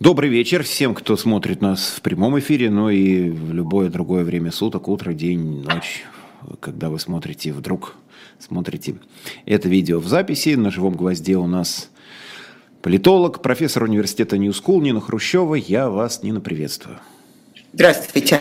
Добрый вечер всем, кто смотрит нас в прямом эфире, но и в любое другое время суток, утро, день, ночь, когда вы смотрите вдруг, смотрите это видео в записи. На живом гвозде у нас политолог, профессор университета New School Нина Хрущева. Я вас, Нина, приветствую. Здравствуйте.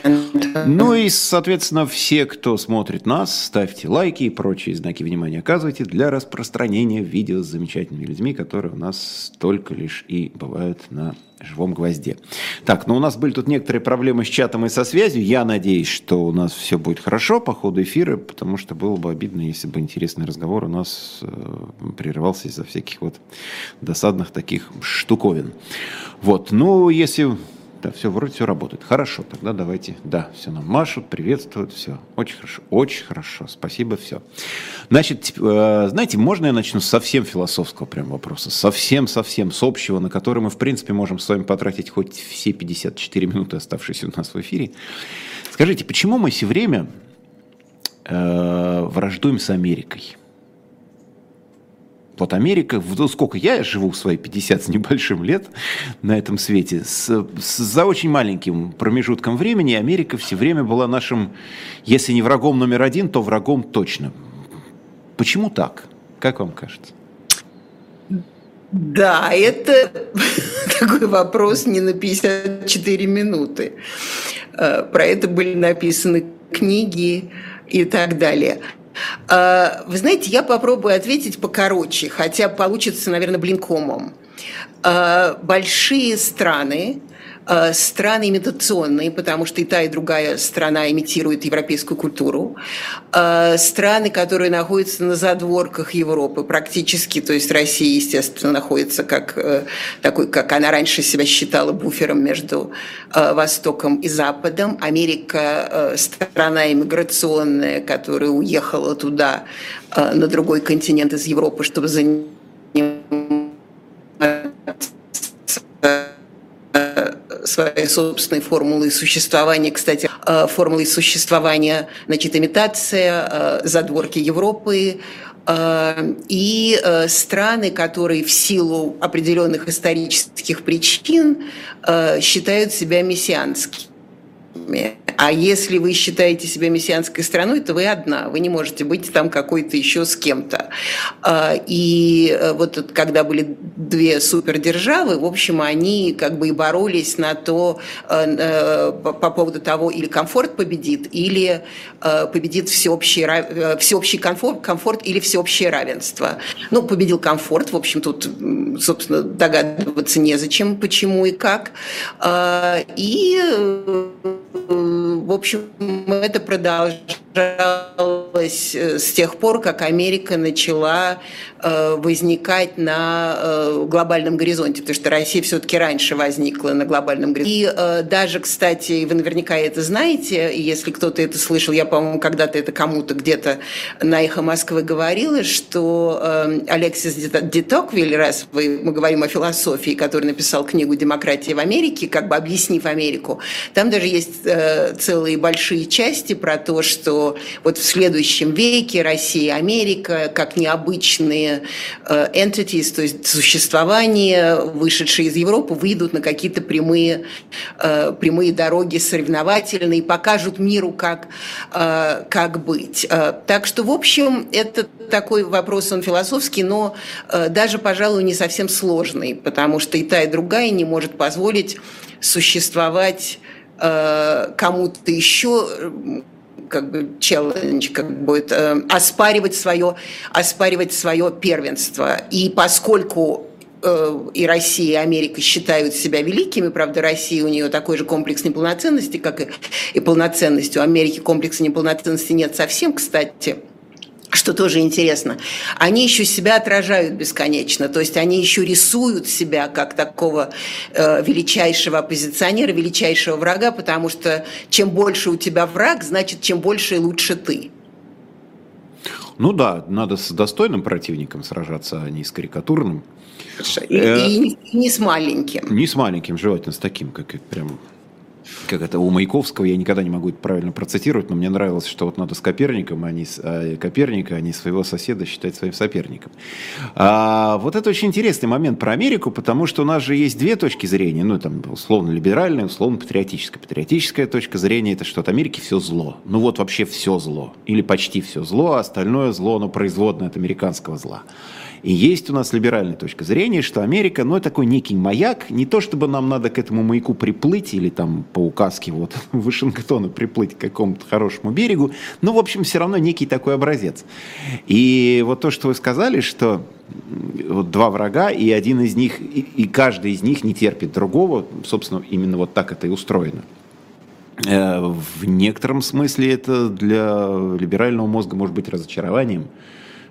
Ну и, соответственно, все, кто смотрит нас, ставьте лайки и прочие знаки внимания оказывайте для распространения видео с замечательными людьми, которые у нас только лишь и бывают на живом гвозде. Так, ну у нас были тут некоторые проблемы с чатом и со связью. Я надеюсь, что у нас все будет хорошо по ходу эфира, потому что было бы обидно, если бы интересный разговор у нас э, прерывался из-за всяких вот досадных таких штуковин. Вот, ну если да, все, вроде все работает. Хорошо, тогда давайте. Да, все нам машут, приветствуют, все. Очень хорошо, очень хорошо. Спасибо, все. Значит, э, знаете, можно я начну с совсем философского прям вопроса? Совсем-совсем с общего, на который мы, в принципе, можем с вами потратить хоть все 54 минуты, оставшиеся у нас в эфире. Скажите, почему мы все время э, враждуем с Америкой? Вот Америка, сколько я живу в свои 50 с небольшим лет на этом свете, с, с, за очень маленьким промежутком времени Америка все время была нашим, если не врагом номер один, то врагом точно. Почему так? Как вам кажется? Да, это такой вопрос не на 54 минуты. Э, про это были написаны книги и так далее. А, вы знаете, я попробую ответить покороче, хотя получится, наверное, блинкомом. А, большие страны, страны имитационные, потому что и та, и другая страна имитирует европейскую культуру, страны, которые находятся на задворках Европы практически, то есть Россия, естественно, находится как э, такой, как она раньше себя считала буфером между Востоком и Западом, Америка э, страна иммиграционная, которая уехала туда, э, на другой континент из Европы, чтобы заниматься своей собственной формулой существования. Кстати, э, формулой существования, значит, имитация, э, задворки Европы, э, и страны, которые в силу определенных исторических причин считают себя мессианскими. А если вы считаете себя мессианской страной, то вы одна, вы не можете быть там какой-то еще с кем-то. А, и э, вот когда были две супердержавы, в общем, они как бы и боролись на то, э, э, по поводу того, или комфорт победит, или победит всеобщий, всеобщий комфорт, комфорт или всеобщее равенство. Ну, победил комфорт, в общем, тут, собственно, догадываться незачем, почему и как. А, и в общем, это продолжалось с тех пор, как Америка начала Э, возникать на э, глобальном горизонте, потому что Россия все-таки раньше возникла на глобальном горизонте. И э, даже, кстати, вы наверняка это знаете, если кто-то это слышал, я, по-моему, когда-то это кому-то где-то на «Эхо Москвы» говорила, что Алексис Детоквиль, раз мы говорим о философии, который написал книгу «Демократия в Америке», как бы объяснив Америку, там даже есть целые большие части про то, что вот в следующем веке Россия и Америка, как необычные Э, entities, то есть существования, вышедшие из Европы, выйдут на какие-то прямые, э, прямые дороги соревновательные, покажут миру, как, э, как быть. Так что, в общем, это такой вопрос, он философский, но даже, пожалуй, не совсем сложный, потому что и та, и другая не может позволить существовать кому-то еще как бы челлендж, как будет э, оспаривать свое, оспаривать свое первенство. И поскольку э, и Россия, и Америка считают себя великими, правда, Россия у нее такой же комплекс неполноценности, как и, и полноценности. У Америки комплекса неполноценности нет совсем, кстати что тоже интересно, они еще себя отражают бесконечно, то есть они еще рисуют себя как такого э, величайшего оппозиционера, величайшего врага, потому что чем больше у тебя враг, значит, чем больше и лучше ты. Ну да, надо с достойным противником сражаться, а не с карикатурным. И, э, и, и не с маленьким. Не с маленьким, желательно с таким, как прям как это у Маяковского, я никогда не могу это правильно процитировать, но мне нравилось, что вот надо с Коперником, а не с а, Коперника, а не своего соседа считать своим соперником. А, вот это очень интересный момент про Америку, потому что у нас же есть две точки зрения, ну там условно либеральная, условно патриотическая. Патриотическая точка зрения это что от Америки все зло. Ну вот вообще все зло. Или почти все зло, а остальное зло, оно производное от американского зла. И есть у нас либеральная точка зрения, что Америка, ну, такой некий маяк, не то чтобы нам надо к этому маяку приплыть или там по указке вот Вашингтона приплыть к какому-то хорошему берегу, но, в общем, все равно некий такой образец. И вот то, что вы сказали, что вот два врага, и один из них, и, и каждый из них не терпит другого, собственно, именно вот так это и устроено. Э, в некотором смысле это для либерального мозга может быть разочарованием,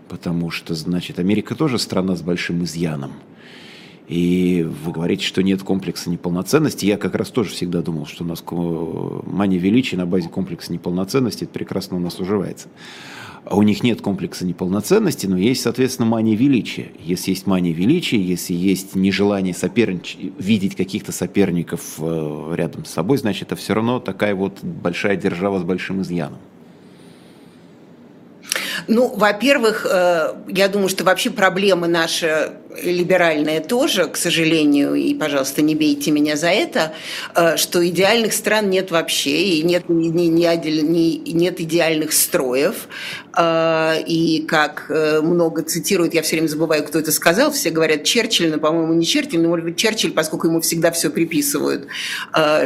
потому что, значит, Америка тоже страна с большим изъяном. И вы говорите, что нет комплекса неполноценности. Я как раз тоже всегда думал, что у нас мания величия на базе комплекса неполноценности, это прекрасно у нас уживается. А у них нет комплекса неполноценности, но есть, соответственно, мания величия. Если есть мания величия, если есть нежелание соперничать, видеть каких-то соперников э, рядом с собой, значит, это все равно такая вот большая держава с большим изъяном. Ну, во-первых, э, я думаю, что вообще проблема наша либеральная тоже, к сожалению, и, пожалуйста, не бейте меня за это, э, что идеальных стран нет вообще, и нет, не, не, не, нет идеальных строев. Э, и как много цитируют, я все время забываю, кто это сказал, все говорят Черчилль, но, по-моему, не Черчилль, но, может быть, Черчилль, поскольку ему всегда все приписывают,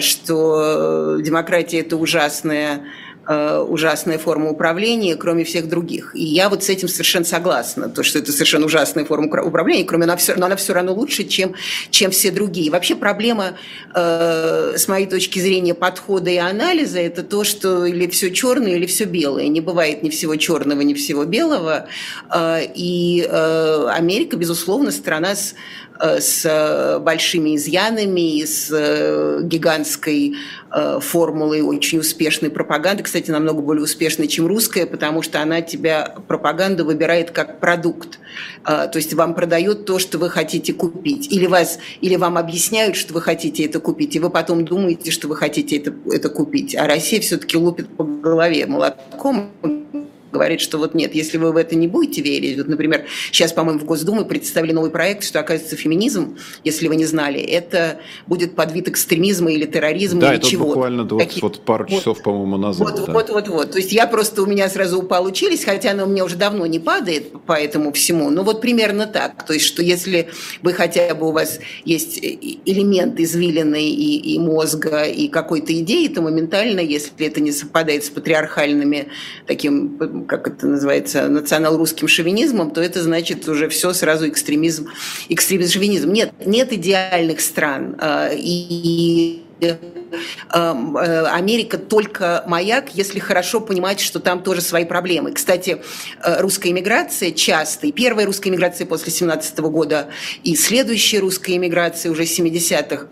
что демократия – это ужасная ужасная форма управления, кроме всех других. И я вот с этим совершенно согласна, то, что это совершенно ужасная форма управления, кроме она все, но она все равно лучше, чем, чем все другие. Вообще проблема, э, с моей точки зрения, подхода и анализа, это то, что или все черное, или все белое. Не бывает ни всего черного, ни всего белого. Э, и э, Америка, безусловно, страна с Э, с э, большими изъянами с э, гигантской формулой очень успешной пропаганды. Кстати, намного более успешной, чем русская, потому что она тебя, пропаганду выбирает как продукт. То есть вам продает то, что вы хотите купить. Или, вас, или вам объясняют, что вы хотите это купить, и вы потом думаете, что вы хотите это, это купить. А Россия все-таки лупит по голове молотком говорит, что вот нет, если вы в это не будете верить, вот, например, сейчас, по-моему, в Госдуме представили новый проект, что, оказывается, феминизм, если вы не знали, это будет под вид экстремизма или терроризма да, или это чего. буквально вот, Такие... вот пару часов, вот, по-моему, назад. Вот, да. вот, вот, вот. То есть я просто, у меня сразу упал учились, хотя она у меня уже давно не падает по этому всему, но вот примерно так. То есть, что если вы хотя бы у вас есть элемент извилины и, и мозга, и какой-то идеи, то моментально, если это не совпадает с патриархальными таким как это называется, национал-русским шовинизмом, то это значит уже все сразу экстремизм, экстремизм, шовинизм. Нет, нет идеальных стран. А, и э, э, Америка только маяк, если хорошо понимать, что там тоже свои проблемы. Кстати, э, русская иммиграция часто, и первая русская иммиграция после 17 года, и следующая русская иммиграция уже 70-х,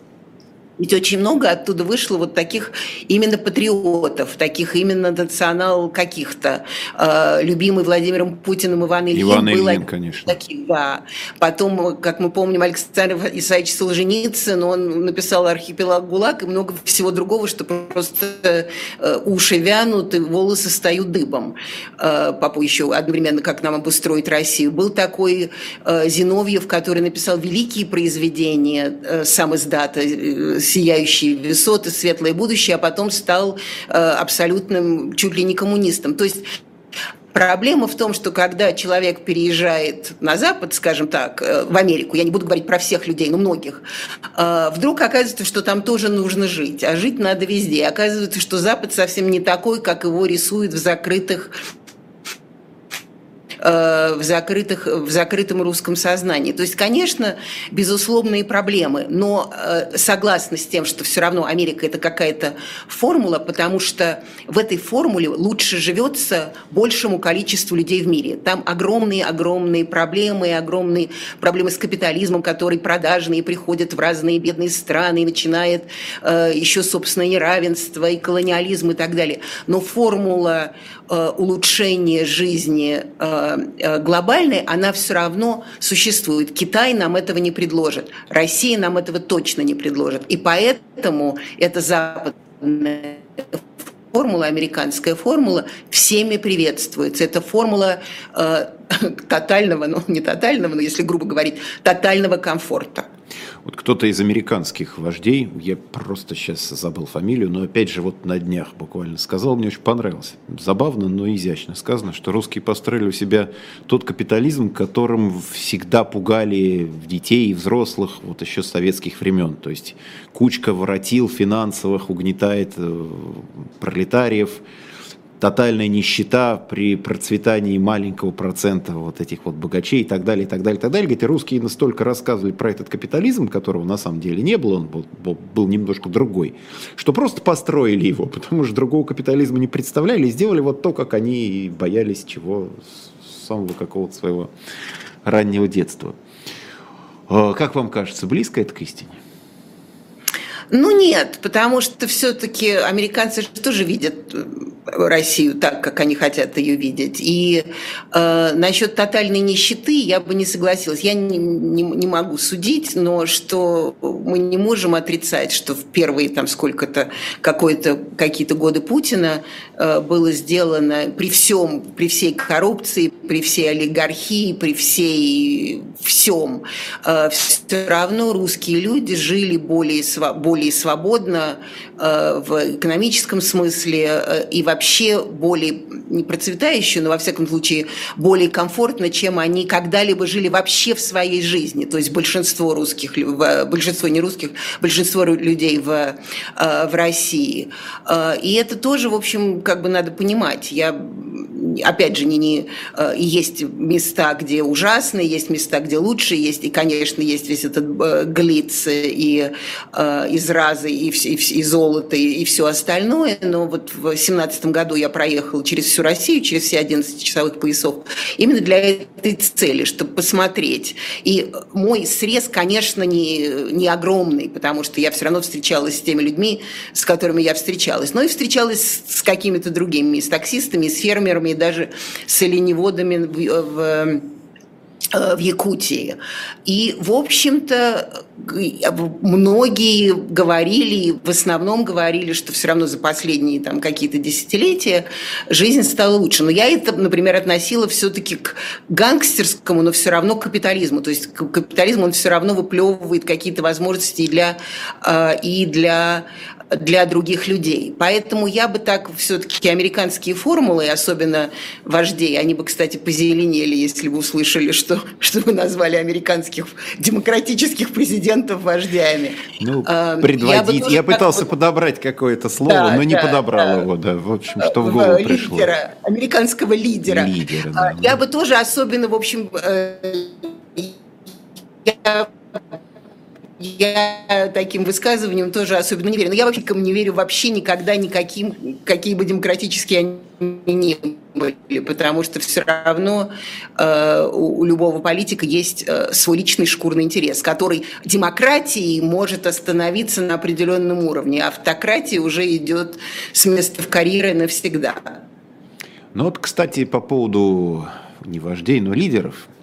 ведь очень много оттуда вышло вот таких именно патриотов, таких именно национал каких-то. Э, любимый Владимиром Путиным Иван Ильин Иван был Ильин, конечно. Таких, да. Потом, как мы помним, Александр Исаевич Солженицын, он написал «Архипелаг ГУЛАГ» и много всего другого, что просто э, уши вянут и волосы стают дыбом. Э, папа еще одновременно «Как нам обустроить Россию». Был такой э, Зиновьев, который написал великие произведения, э, сам издата, э, сияющие высоты, светлое будущее, а потом стал э, абсолютным чуть ли не коммунистом. То есть Проблема в том, что когда человек переезжает на Запад, скажем так, э, в Америку, я не буду говорить про всех людей, но многих, э, вдруг оказывается, что там тоже нужно жить, а жить надо везде. Оказывается, что Запад совсем не такой, как его рисуют в закрытых в, закрытых, в закрытом русском сознании. То есть, конечно, безусловные проблемы, но э, согласна с тем, что все равно Америка это какая-то формула, потому что в этой формуле лучше живется большему количеству людей в мире. Там огромные-огромные проблемы, огромные проблемы с капитализмом, который продажный и приходит в разные бедные страны и начинает э, еще, собственно, неравенство и колониализм и так далее. Но формула Э, улучшения жизни э, э, глобальной, она все равно существует. Китай нам этого не предложит, Россия нам этого точно не предложит. И поэтому это Запад формула, американская формула, всеми приветствуется. Это формула э, тотального, ну не тотального, но если грубо говорить, тотального комфорта. Вот кто-то из американских вождей, я просто сейчас забыл фамилию, но опять же вот на днях буквально сказал, мне очень понравилось. Забавно, но изящно сказано, что русские построили у себя тот капитализм, которым всегда пугали детей и взрослых вот еще с советских времен. То есть кучка воротил финансовых угнетает э, пролетариев, тотальная нищета при процветании маленького процента вот этих вот богачей и так далее, и так далее, и так далее. Говорит, русские настолько рассказывали про этот капитализм, которого на самом деле не было, он был, был, был немножко другой, что просто построили его, потому что другого капитализма не представляли и сделали вот то, как они боялись чего с самого какого-то своего раннего детства. А, как вам кажется, близко это к истине? Ну нет, потому что все-таки американцы тоже видят э, Россию так, как они хотят ее видеть. И э, насчет тотальной нищеты я бы не согласилась. Я не, не, не могу судить, но что мы не можем отрицать, что в первые там сколько-то, какие-то годы Путина э, было сделано при всем, при всей коррупции, при всей олигархии, при всей всем, э, все равно русские люди жили более, более свободно в экономическом смысле э, и вообще более не процветающую, но во всяком случае более комфортно, чем они когда-либо жили вообще в своей жизни. То есть большинство русских, большинство не русских, большинство людей в, в России. И это тоже, в общем, как бы надо понимать. Я опять же, не, не, э, есть места, где ужасные, есть места, где лучше, есть, и, конечно, есть весь этот э, глиц и э, изразы, и, и, и золото, и, и все остальное, но вот в 2017 году я проехала через всю Россию, через все 11 часовых поясов, именно для этой цели, чтобы посмотреть. И мой срез, конечно, не, не огромный, потому что я все равно встречалась с теми людьми, с которыми я встречалась, но и встречалась с какими-то другими, с таксистами, с фермерами, даже с оленеводами в, в э, в Якутии. И, в общем-то, многие говорили, в основном говорили, что все равно за последние там, какие-то десятилетия жизнь стала лучше. Но я это, например, относила все-таки к гангстерскому, но все равно к капитализму. То есть капитализм, он все равно выплевывает какие-то возможности и для, э, и для для других людей. Поэтому я бы так все-таки американские формулы, особенно вождей, они бы, кстати, позеленели, если бы услышали, что, что вы назвали американских демократических президентов вождями. Ну, а, предводить. Я, я пытался так... подобрать какое-то слово, да, но не да, подобрал да. его, да. В общем, что в голову лидера, пришло. Американского лидера. лидера да, я да. бы тоже особенно, в общем, э, я я таким высказыванием тоже особенно не верю. Но я вообще не верю вообще никогда никаким, какие бы демократические они ни были, потому что все равно э, у, у любого политика есть э, свой личный шкурный интерес, который демократии может остановиться на определенном уровне, автократия уже идет с места в карьеры навсегда. Ну вот, кстати, по поводу не вождей, но лидеров –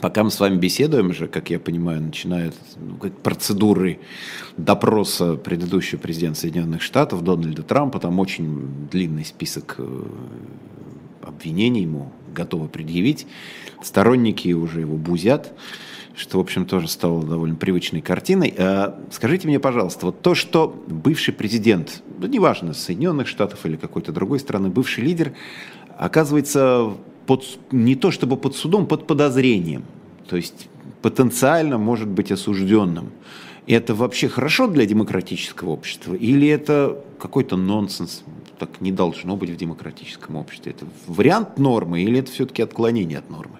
Пока мы с вами беседуем же, как я понимаю, начинают ну, процедуры допроса предыдущего президента Соединенных Штатов Дональда Трампа. Там очень длинный список э, обвинений ему готовы предъявить. Сторонники уже его бузят, что, в общем, тоже стало довольно привычной картиной. А скажите мне, пожалуйста, вот то, что бывший президент, ну, неважно, Соединенных Штатов или какой-то другой страны, бывший лидер, оказывается под, не то чтобы под судом, под подозрением. То есть потенциально может быть осужденным. Это вообще хорошо для демократического общества? Или это какой-то нонсенс? Так не должно быть в демократическом обществе. Это вариант нормы или это все-таки отклонение от нормы?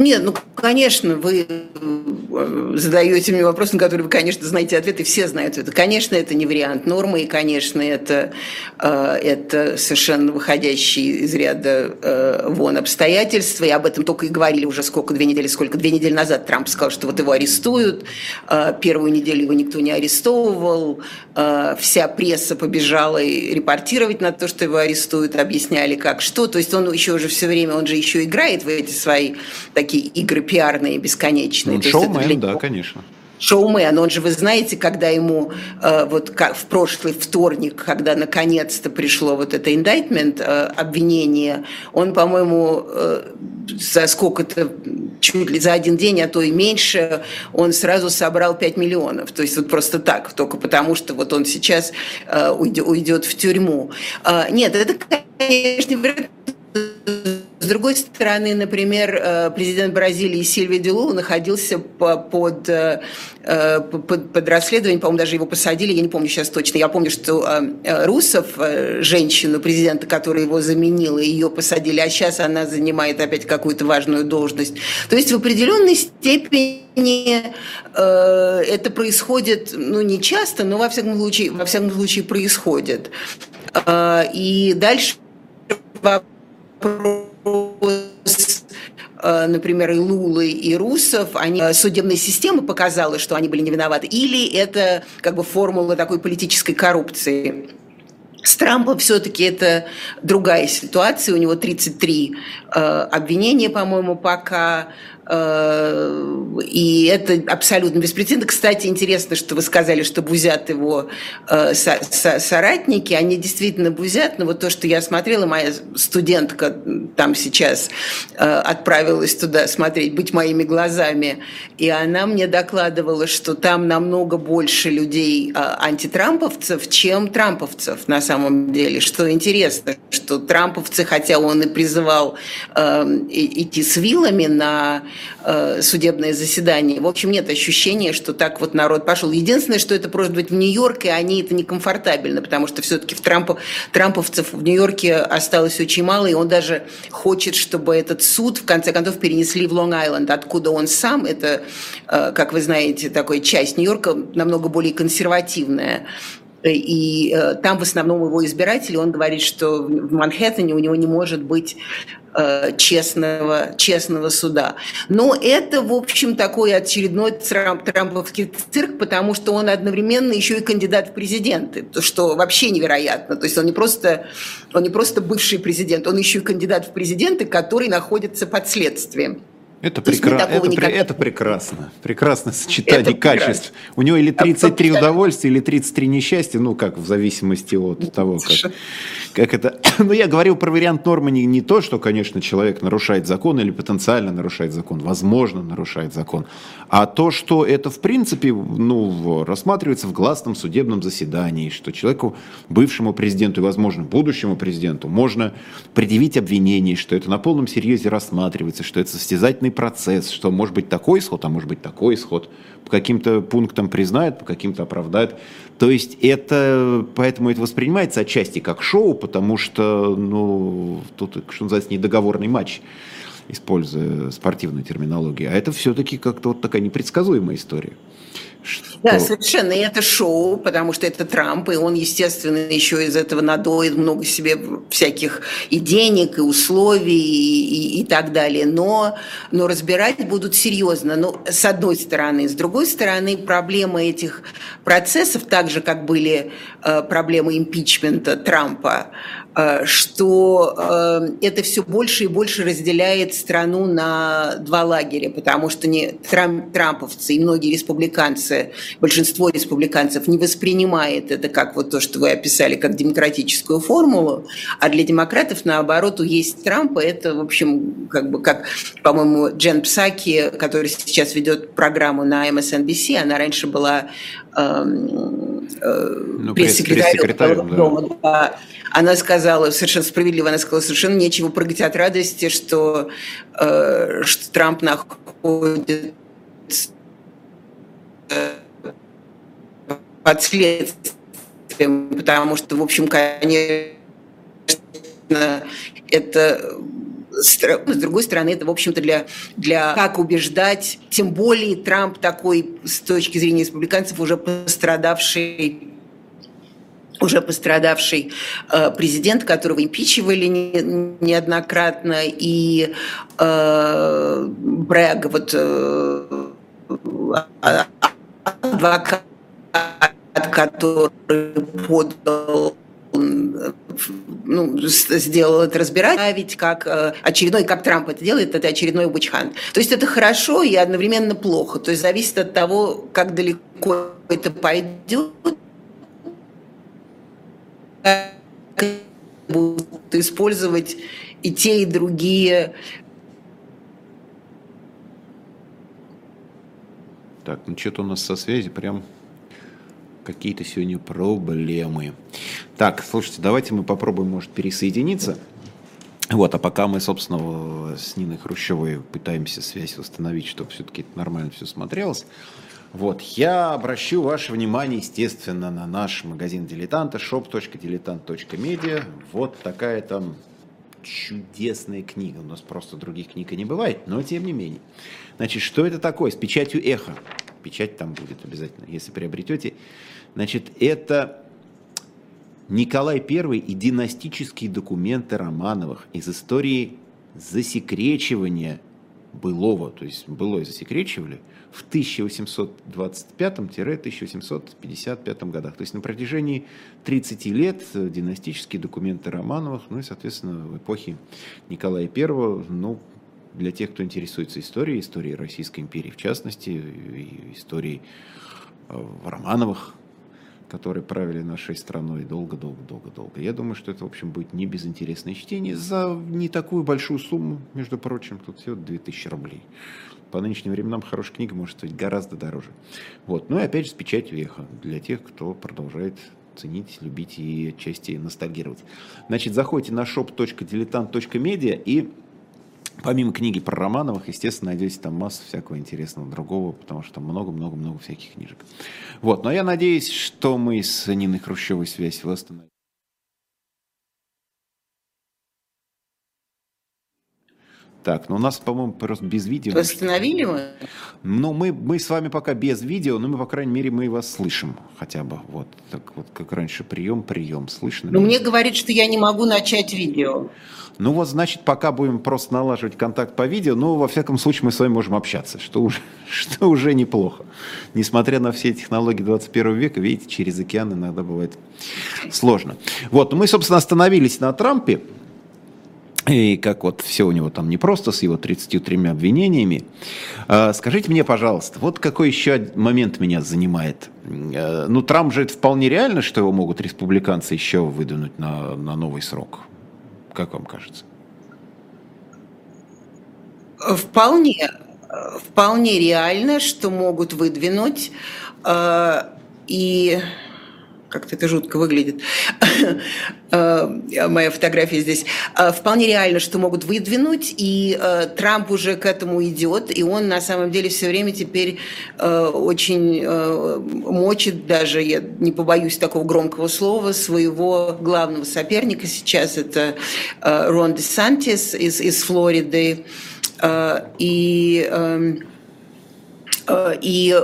Нет, ну, конечно, вы э, задаете мне вопрос, на который вы, конечно, знаете ответ, и все знают это. Конечно, это не вариант нормы, и, конечно, это, э, это совершенно выходящие из ряда э, вон обстоятельства, и об этом только и говорили уже сколько, две недели, сколько, две недели назад. Трамп сказал, что вот его арестуют, первую неделю его никто не арестовывал, вся пресса побежала репортировать на то, что его арестуют, объясняли как что, то есть он еще уже все время, он же еще играет в эти свои такие игры пиарные, бесконечные. Ну, шоумен, для... да, конечно. шоумен. Он же, вы знаете, когда ему э, вот как в прошлый вторник, когда наконец-то пришло вот это индайтмент, э, обвинение, он, по-моему, э, за сколько-то, чуть ли за один день, а то и меньше, он сразу собрал 5 миллионов. То есть вот просто так, только потому что вот он сейчас э, уйдет, уйдет в тюрьму. Э, нет, это, конечно, с другой стороны, например, э, президент Бразилии Сильвия Дилу находился под, э, э, под, под расследованием, по-моему, даже его посадили, я не помню сейчас точно. Я помню, что Русов, женщину президента, которая его заменила, ее посадили, а сейчас она занимает опять какую-то важную должность. То есть в определенной степени это происходит, ну, не часто, но во всяком случае, во всяком случае происходит. И дальше вопрос э, например, и Лулы, и Русов, они, э, судебная система показала, что они были не виноваты, или это как бы формула такой политической коррупции? С Трампом все-таки это другая ситуация. У него 33 э, обвинения, по-моему, пока. Э, и это абсолютно беспрецедентно. Кстати, интересно, что вы сказали, что бузят его э, соратники. Они действительно бузят, но вот то, что я смотрела, моя студентка там сейчас отправилась туда смотреть, быть моими глазами, и она мне докладывала, что там намного больше людей антитрамповцев, чем трамповцев на самом деле. Что интересно, что трамповцы, хотя он и призывал идти с вилами на Э, судебное заседание. В общем, нет ощущения, что так вот народ пошел. Единственное, что это просто быть в Нью-Йорке, и они это некомфортабельно, потому что все-таки в Трампа, трамповцев в Нью-Йорке осталось очень мало, и он даже хочет, чтобы этот суд в конце концов перенесли в Лонг-Айленд, откуда он сам. Это, э, как вы знаете, такая часть Нью-Йорка намного более консервативная. И э, там в основном его избиратели, он говорит, что в Манхэттене у него не может быть э, честного, честного суда. Но это, в общем, такой очередной трамп, трамповский цирк, потому что он одновременно еще и кандидат в президенты, что вообще невероятно. То есть он не просто, он не просто бывший президент, он еще и кандидат в президенты, который находится под следствием. Это, прекра... это, никогда... это прекрасно. Прекрасное сочетание это качеств. Прекрасно. У него или 33 а удовольствия, или 33 несчастья, ну, как в зависимости от того, как, как это... Но я говорил про вариант нормы не, не то, что, конечно, человек нарушает закон или потенциально нарушает закон, возможно, нарушает закон, а то, что это, в принципе, ну, рассматривается в гласном судебном заседании, что человеку, бывшему президенту и, возможно, будущему президенту, можно предъявить обвинение, что это на полном серьезе рассматривается, что это состязательный судебный процесс, что может быть такой исход, а может быть такой исход. По каким-то пунктам признают, по каким-то оправдают. То есть это, поэтому это воспринимается отчасти как шоу, потому что, ну, тут, что называется, недоговорный матч используя спортивную терминологию. А это все-таки как-то вот такая непредсказуемая история. Что... Да, совершенно. И это шоу, потому что это Трамп, и он, естественно, еще из этого надоит много себе всяких и денег, и условий, и, и, и так далее. Но, но разбирать будут серьезно. Но ну, с одной стороны. С другой стороны, проблема этих процессов, так же, как были э, проблемы импичмента Трампа, что э, это все больше и больше разделяет страну на два лагеря, потому что не Трамп, трамповцы и многие республиканцы, большинство республиканцев не воспринимает это как вот то, что вы описали, как демократическую формулу, а для демократов, наоборот, есть Трампа, это, в общем, как бы, как, по-моему, Джен Псаки, который сейчас ведет программу на MSNBC, она раньше была эм, э, ну, пресс-секретарем пресс дома, да она сказала, совершенно справедливо, она сказала, совершенно нечего прыгать от радости, что, э, что Трамп находится под следствием, потому что, в общем, конечно, это с другой стороны, это, в общем-то, для, для как убеждать, тем более Трамп такой, с точки зрения республиканцев, уже пострадавший уже пострадавший э, президент, которого импичивали не, неоднократно, и э, Брэг, вот э, адвокат, который подал ну, сделал это разбирать, ведь как очередной, как Трамп это делает, это очередной бучхан. То есть это хорошо и одновременно плохо. То есть зависит от того, как далеко это пойдет, будут использовать и те, и другие. Так, ну что-то у нас со связи прям какие-то сегодня проблемы. Так, слушайте, давайте мы попробуем, может, пересоединиться. Вот, а пока мы, собственно, с Ниной Хрущевой пытаемся связь восстановить, чтобы все-таки нормально все смотрелось. Вот, я обращу ваше внимание, естественно, на наш магазин дилетанта shop.diletant.media. Вот такая там чудесная книга. У нас просто других книг и не бывает, но тем не менее. Значит, что это такое? С печатью эхо. Печать там будет обязательно, если приобретете. Значит, это Николай I и династические документы Романовых из истории засекречивания былого, то есть былое засекречивали – в 1825-1855 годах. То есть на протяжении 30 лет династические документы Романовых, ну и, соответственно, в эпохе Николая I, ну, для тех, кто интересуется историей, историей Российской империи в частности, и э, Романовых, которые правили нашей страной долго-долго-долго-долго. Я думаю, что это, в общем, будет не безинтересное чтение за не такую большую сумму, между прочим, тут всего 2000 рублей по нынешним временам хорошая книга может стоить гораздо дороже. Вот. Ну и опять же с печатью веха для тех, кто продолжает ценить, любить и отчасти ностальгировать. Значит, заходите на shop.diletant.media и помимо книги про Романовых, естественно, найдете там массу всякого интересного другого, потому что там много-много-много всяких книжек. Вот, но я надеюсь, что мы с Ниной Хрущевой связь восстановим. Так, ну у нас, по-моему, просто без видео. Восстановили мы? Ну, мы, мы с вами пока без видео, но мы, по крайней мере, мы вас слышим хотя бы. Вот, так вот, как раньше, прием, прием, слышно. Но мне говорит, что я не могу начать видео. Ну вот, значит, пока будем просто налаживать контакт по видео, но, во всяком случае, мы с вами можем общаться, что уже, что уже неплохо. Несмотря на все технологии 21 века, видите, через океан иногда бывает сложно. Вот, мы, собственно, остановились на Трампе. И как вот все у него там не просто с его 33 обвинениями. А, скажите мне, пожалуйста, вот какой еще момент меня занимает. А, ну, Трамп же это вполне реально, что его могут республиканцы еще выдвинуть на, на новый срок. Как вам кажется? Вполне, вполне реально, что могут выдвинуть. А, и как-то это жутко выглядит, э, моя фотография здесь, э, вполне реально, что могут выдвинуть, и э, Трамп уже к этому идет, и он на самом деле все время теперь очень мочит даже, я не побоюсь такого громкого слова, своего главного соперника. Сейчас, это Рон Де Сантис из, из Флориды, и эм, и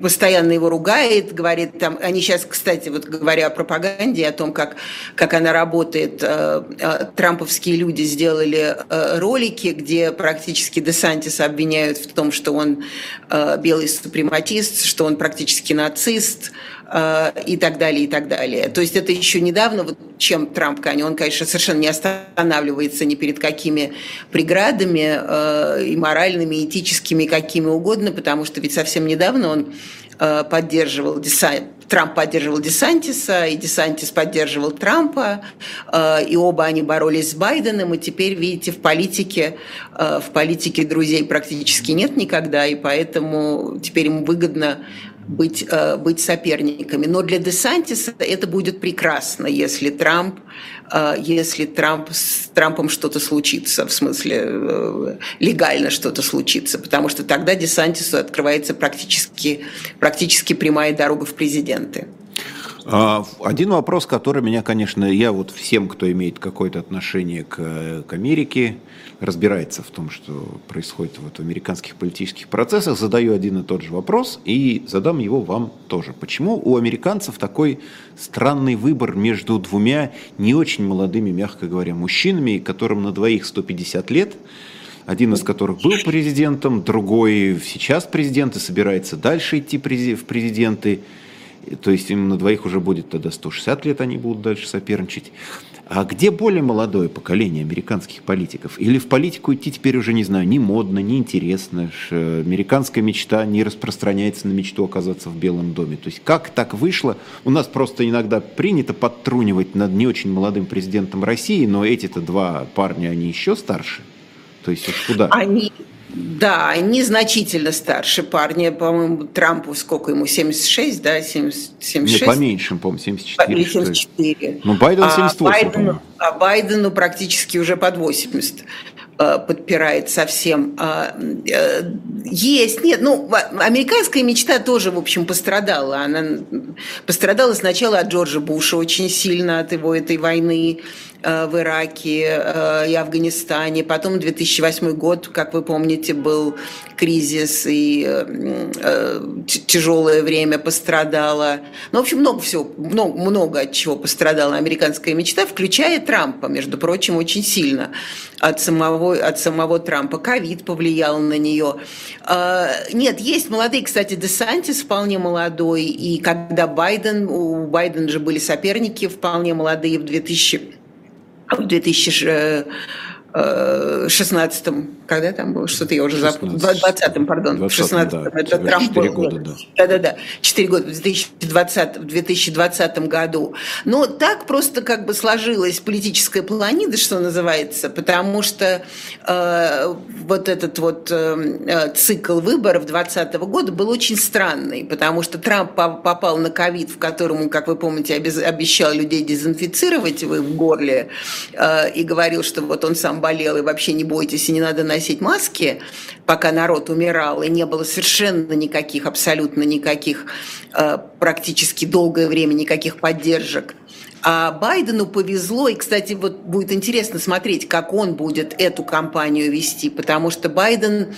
постоянно его ругает, говорит там, они сейчас, кстати, вот говоря о пропаганде, о том, как, как она работает, э, э, трамповские люди сделали э, ролики, где практически Десантис обвиняют в том, что он белый супрематист, что он практически нацист, и так далее, и так далее. То есть это еще недавно, вот чем Трамп, он, конечно, совершенно не останавливается ни перед какими преградами э, и моральными, и этическими, какими угодно, потому что ведь совсем недавно он э, поддерживал Десант, Трамп поддерживал Десантиса, и Десантис поддерживал Трампа, и оба они боролись с Байденом, и теперь, видите, в политике, в политике друзей практически нет никогда, и поэтому теперь ему выгодно быть, э, быть соперниками. Но для Десантиса это будет прекрасно, если Трамп, э, если Трамп, с Трампом что-то случится, в смысле э, легально что-то случится, потому что тогда Десантису открывается практически, практически прямая дорога в президенты. А, один вопрос, который меня, конечно, я вот всем, кто имеет какое-то отношение к, к Америке, разбирается в том, что происходит вот в американских политических процессах, задаю один и тот же вопрос и задам его вам тоже. Почему у американцев такой странный выбор между двумя не очень молодыми, мягко говоря, мужчинами, которым на двоих 150 лет, один из которых был президентом, другой сейчас президент и собирается дальше идти в президенты, то есть им на двоих уже будет тогда 160 лет, они будут дальше соперничать. А где более молодое поколение американских политиков? Или в политику идти теперь уже, не знаю, не модно, не интересно, американская мечта не распространяется на мечту оказаться в Белом доме. То есть как так вышло? У нас просто иногда принято подтрунивать над не очень молодым президентом России, но эти-то два парня, они еще старше. То есть куда? Они да, они значительно старше парня. По-моему, Трампу сколько ему? 76, да? 70, 76? Не, поменьше, по-моему, 74. Или 74. Ну, Байден 78, а Байдену, а Байдену практически уже под 80 э, подпирает совсем. А, э, есть, нет, ну, американская мечта тоже, в общем, пострадала. Она пострадала сначала от Джорджа Буша очень сильно, от его этой войны в Ираке э, и Афганистане. Потом 2008 год, как вы помните, был кризис и э, тяжелое время пострадало. Ну, в общем, много всего, много, много от чего пострадала американская мечта, включая Трампа, между прочим, очень сильно от самого, от самого Трампа. Ковид повлиял на нее. Нет, есть молодые, кстати, Десантис вполне молодой, и когда Байден, у Байдена же были соперники вполне молодые в 2000 в 2000 16-м, когда там было, что-то я уже запомнила, 20-м, пардон, 20 16-м, да, это Трамп 4 года, да. Да-да-да, 4 года, в 2020, в 2020 году. Но так просто как бы сложилась политическая планида, что называется, потому что э, вот этот вот э, цикл выборов 2020 года был очень странный, потому что Трамп попал на ковид, в котором как вы помните, обещал людей дезинфицировать в горле э, и говорил, что вот он сам болел, и вообще не бойтесь, и не надо носить маски, пока народ умирал, и не было совершенно никаких, абсолютно никаких, э, практически долгое время никаких поддержек а Байдену повезло, и, кстати, вот будет интересно смотреть, как он будет эту кампанию вести, потому что Байден,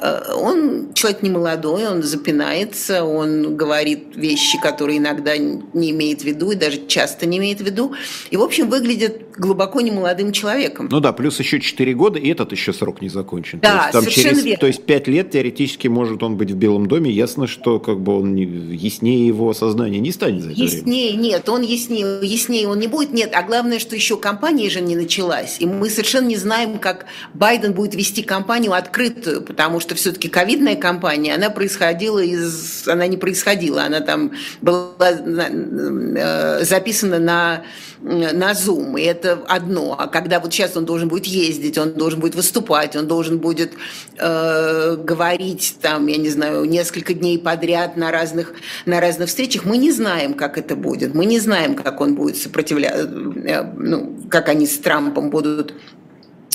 э, он человек не молодой, он запинается, он говорит вещи, которые иногда не имеет в виду и даже часто не имеет в виду, и, в общем, выглядит глубоко немолодым человеком. Ну да, плюс еще 4 года, и этот еще срок не закончен. Да, то есть, там совершенно через, верно. То есть 5 лет теоретически может он быть в Белом доме, ясно, что как бы он не, яснее его сознание не станет за это Яснее, время. нет, он яснее, яснее он не будет, нет, а главное, что еще кампания же не началась, и мы совершенно не знаем, как Байден будет вести кампанию открытую, потому что все-таки ковидная кампания, она происходила из... Она не происходила, она там была э, записана на на Zoom, и это одно. А когда вот сейчас он должен будет ездить, он должен будет выступать, он должен будет э, говорить там, я не знаю, несколько дней подряд на разных, на разных встречах, мы не знаем, как это будет, мы не знаем, как он будет сопротивляться, э, ну, как они с Трампом будут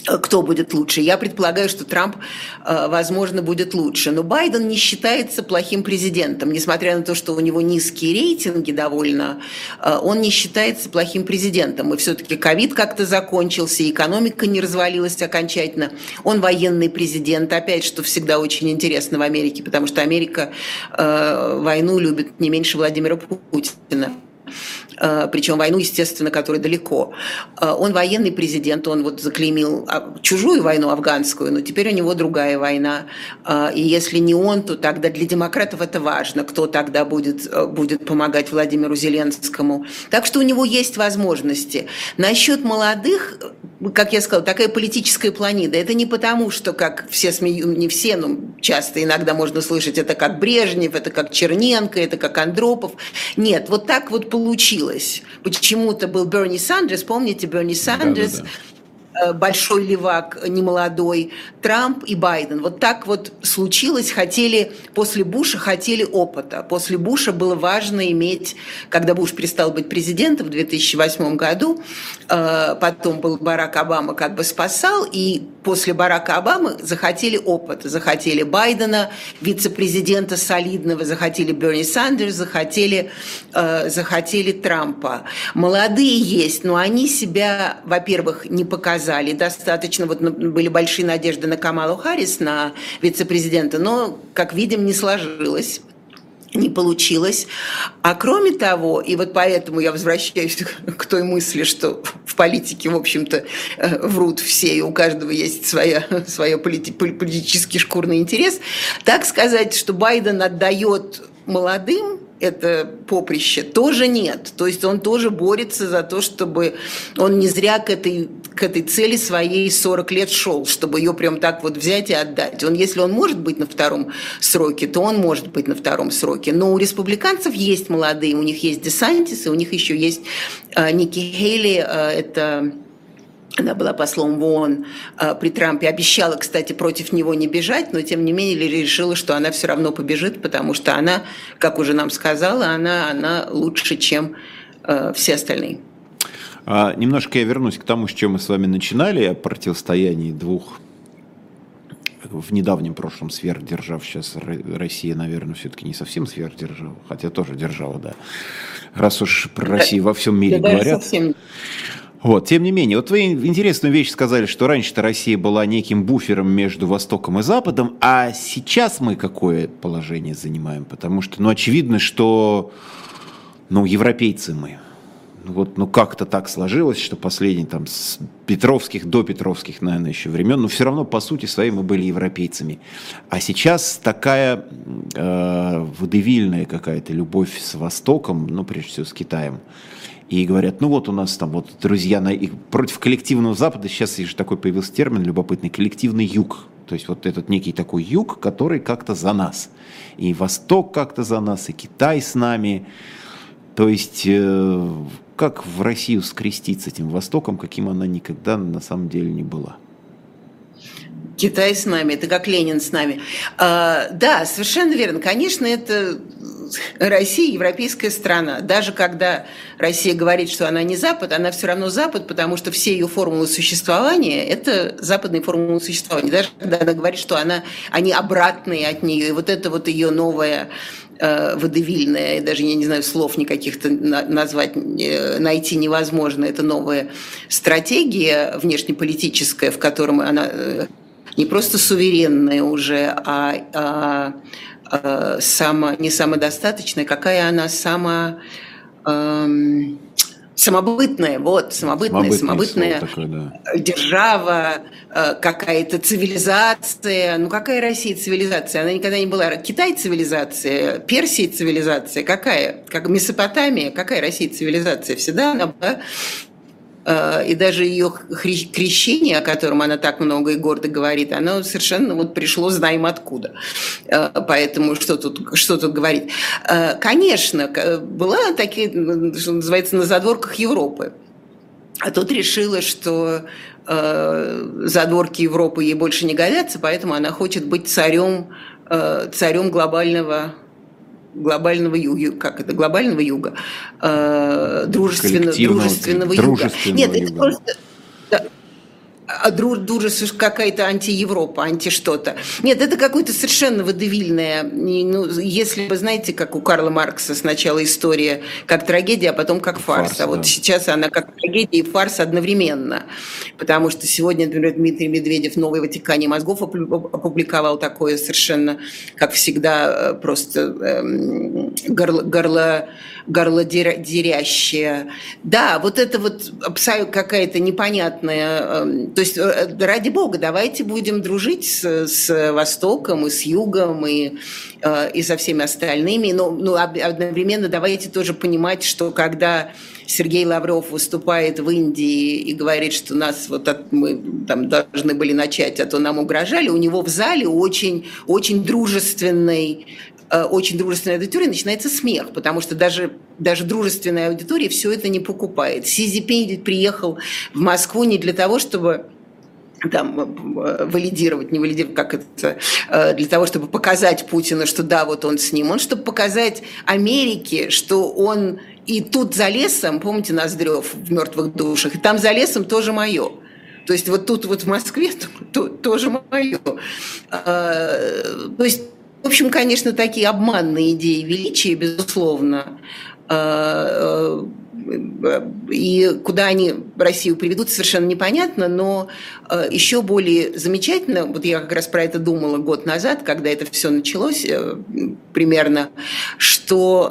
кто будет лучше. Я предполагаю, что Трамп, э, возможно, будет лучше. Но Байден не считается плохим президентом. Несмотря на то, что у него низкие рейтинги довольно, э, он не считается плохим президентом. И все-таки ковид как-то закончился, экономика не развалилась окончательно. Он военный президент. Опять, что всегда очень интересно в Америке, потому что Америка э, войну любит не меньше Владимира Путина. Э, причем войну, естественно, которая далеко. Э, он военный президент, он вот заклеймил а, чужую войну афганскую, но теперь у него другая война. Э, и если не он, то тогда для демократов это важно, кто тогда будет, будет помогать Владимиру Зеленскому. Так что у него есть возможности. Насчет молодых, как я сказала, такая политическая планида. Это не потому, что, как все смеют, не все, но часто иногда можно слышать, это как Брежнев, это как Черненко, это как Андропов. Нет, вот так вот получилось. Почему-то был Берни Сандерс, помните Берни Сандерс? Да, да, да большой левак, немолодой, Трамп и Байден. Вот так вот случилось, хотели, после Буша хотели опыта. После Буша было важно иметь, когда Буш перестал быть президентом в 2008 году, э, потом был Барак Обама как бы спасал, и после Барака Обамы захотели опыта, захотели Байдена, вице-президента солидного, захотели Берни Сандерс, захотели, э, захотели Трампа. Молодые есть, но они себя, во-первых, не показали показали. Достаточно, вот были большие надежды на Камалу Харрис, на вице-президента, но, как видим, не сложилось не получилось. А кроме того, и вот поэтому я возвращаюсь к той мысли, что в политике, в общем-то, э, врут все, и у каждого есть своя, своя полити, политический шкурный интерес, так сказать, что Байден отдает молодым это поприще, тоже нет. То есть он тоже борется за то, чтобы он не зря к этой, к этой цели своей 40 лет шел, чтобы ее прям так вот взять и отдать. Он, если он может быть на втором сроке, то он может быть на втором сроке. Но у республиканцев есть молодые, у них есть Десантис, и у них еще есть э, Ники Хейли, э, это она была послом в ООН э, при Трампе, обещала, кстати, против него не бежать, но тем не менее решила, что она все равно побежит, потому что она, как уже нам сказала, она, она лучше, чем э, все остальные. А, немножко я вернусь к тому, с чем мы с вами начинали, о противостоянии двух в недавнем прошлом сверхдержав. Сейчас Россия, наверное, все-таки не совсем сверхдержава, хотя тоже держава, да. Раз уж про Россию во всем мире да, говорят. Совсем. Вот, тем не менее, вот вы интересную вещь сказали, что раньше-то Россия была неким буфером между Востоком и Западом, а сейчас мы какое положение занимаем? Потому что, ну, очевидно, что, ну, европейцы мы. Ну, вот, ну, как-то так сложилось, что последние там с Петровских до Петровских, наверное, еще времен, но все равно, по сути своей, мы были европейцами. А сейчас такая э, водевильная какая-то любовь с Востоком, ну, прежде всего, с Китаем, и говорят, ну вот у нас там вот друзья на, и против коллективного Запада, сейчас же такой появился термин любопытный, коллективный юг. То есть вот этот некий такой юг, который как-то за нас. И Восток как-то за нас, и Китай с нами. То есть э, как в Россию скрестить с этим Востоком, каким она никогда на самом деле не была? Китай с нами, это как Ленин с нами. А, да, совершенно верно. Конечно, это Россия европейская страна. Даже когда Россия говорит, что она не Запад, она все равно Запад, потому что все ее формулы существования – это западные формулы существования. Даже когда она говорит, что она, они обратные от нее. И вот это вот ее новая э, водевильная, даже я не знаю, слов никаких-то назвать, э, найти невозможно. Это новая стратегия внешнеполитическая, в котором она э, не просто суверенная уже, а, а э, само, не самодостаточная, какая она само, э, самобытная, вот, самобытная, самобытная такое, да. держава, э, какая-то цивилизация. Ну, какая Россия цивилизация? Она никогда не была. Китай цивилизация, Персия цивилизация, какая? Как Месопотамия, какая Россия цивилизация? Всегда она была и даже ее крещение, о котором она так много и гордо говорит, оно совершенно вот пришло знаем откуда. Э, поэтому что тут, что тут говорить? Э, конечно, была такие, что называется, на задворках Европы. А тут решила, что задворки Европы ей больше не годятся, поэтому она хочет быть царем, царем глобального глобального юга, как это, глобального юга, э, дружественно, дружественного, дружественного юга. Нет, юга. это просто а дура какая-то анти-Европа, анти-что-то. Нет, это какое-то совершенно водевильное. Ну, если вы знаете, как у Карла Маркса сначала история как трагедия, а потом как фарс. фарс а вот да. сейчас она как трагедия и фарс одновременно. Потому что сегодня, например, Дмитрий Медведев в «Новой Ватикане мозгов» опубликовал такое совершенно, как всегда, э, просто эм, горло, горло горлодерящее. Да, вот это вот абсолютно какая-то непонятная... Эм, то есть, э, ради бога, давайте будем дружить с, с Востоком и с Югом и, э, и со всеми остальными. Но ну, одновременно давайте тоже понимать, что когда Сергей Лавров выступает в Индии и говорит, что нас вот от, мы там должны были начать, а то нам угрожали, у него в зале очень, очень дружественный Э, очень дружественной аудитории начинается смех, потому что даже, даже дружественная аудитория все это не покупает. Си приехал в Москву не для того, чтобы там, э, валидировать, не валидировать, как это, э, для того, чтобы показать Путину, что да, вот он с ним, он чтобы показать Америке, что он и тут за лесом, помните Ноздрев в «Мертвых душах», и там за лесом тоже мое. То есть вот тут вот в Москве то, то, тоже мое. То есть в общем, конечно, такие обманные идеи величия, безусловно. А, э, и куда они Россию приведут, совершенно непонятно, но а, еще более замечательно, вот я как раз про это думала год назад, когда это все началось э, примерно, что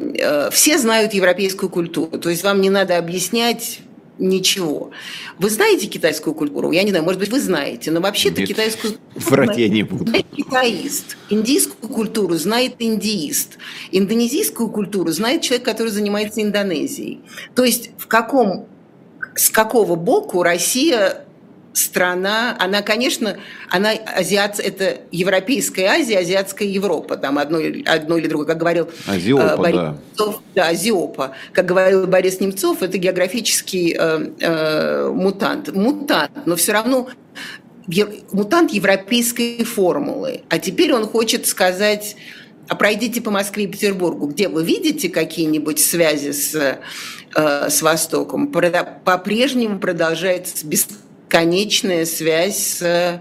э, все знают европейскую культуру. То есть вам не надо объяснять ничего. Вы знаете китайскую культуру? Я не знаю, может быть, вы знаете, но вообще-то Нет, китайскую врать я не буду. Знает китаист. Индийскую культуру знает индиист. Индонезийскую культуру знает человек, который занимается Индонезией. То есть в каком, с какого боку Россия страна, она, конечно, она азиат, это Европейская Азия, Азиатская Европа, там одно, одно или другое, как говорил Азиопа, Борис да. Немцов, да, Азиопа, как говорил Борис Немцов, это географический э, э, мутант, мутант, но все равно мутант европейской формулы, а теперь он хочет сказать а пройдите по Москве и Петербургу, где вы видите какие-нибудь связи с, э, с Востоком, по-прежнему продолжается без конечная связь с,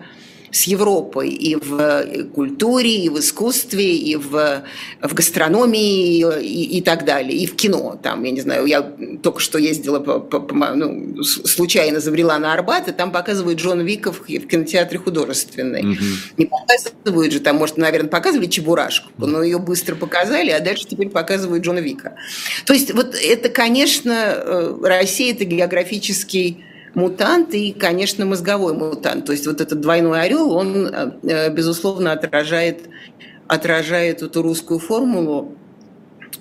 с Европой и в культуре, и в искусстве, и в, в гастрономии, и, и так далее, и в кино. Там, я не знаю, я только что ездила, по, по, по, ну, случайно забрела на Арбат, и там показывают Джон Виков в кинотеатре художественный. Mm-hmm. Не показывают же, там, может, наверное, показывали Чебурашку, но ее быстро показали, а дальше теперь показывают Джона Вика. То есть вот это, конечно, э, Россия – это географический мутант и, конечно, мозговой мутант. То есть вот этот двойной орел, он, э, безусловно, отражает, отражает эту русскую формулу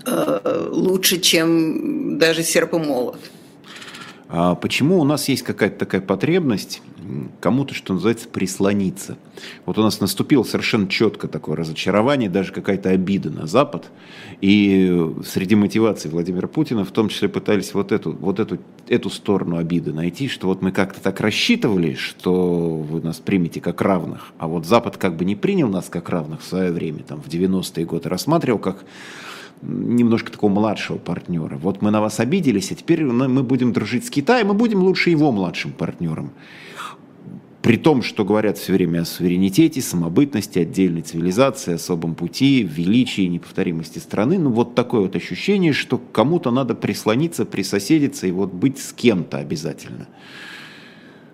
э, лучше, чем даже серп и молот. А почему у нас есть какая-то такая потребность кому-то, что называется, прислониться? Вот у нас наступило совершенно четко такое разочарование, даже какая-то обида на Запад. И среди мотиваций Владимира Путина в том числе пытались вот эту, вот эту, эту сторону обиды найти, что вот мы как-то так рассчитывали, что вы нас примете как равных, а вот Запад как бы не принял нас как равных в свое время, там в 90-е годы, рассматривал как немножко такого младшего партнера. Вот мы на вас обиделись, а теперь мы будем дружить с Китаем, мы будем лучше его младшим партнером. При том, что говорят все время о суверенитете, самобытности, отдельной цивилизации, особом пути, величии, неповторимости страны, ну вот такое вот ощущение, что кому-то надо прислониться, присоседиться и вот быть с кем-то обязательно.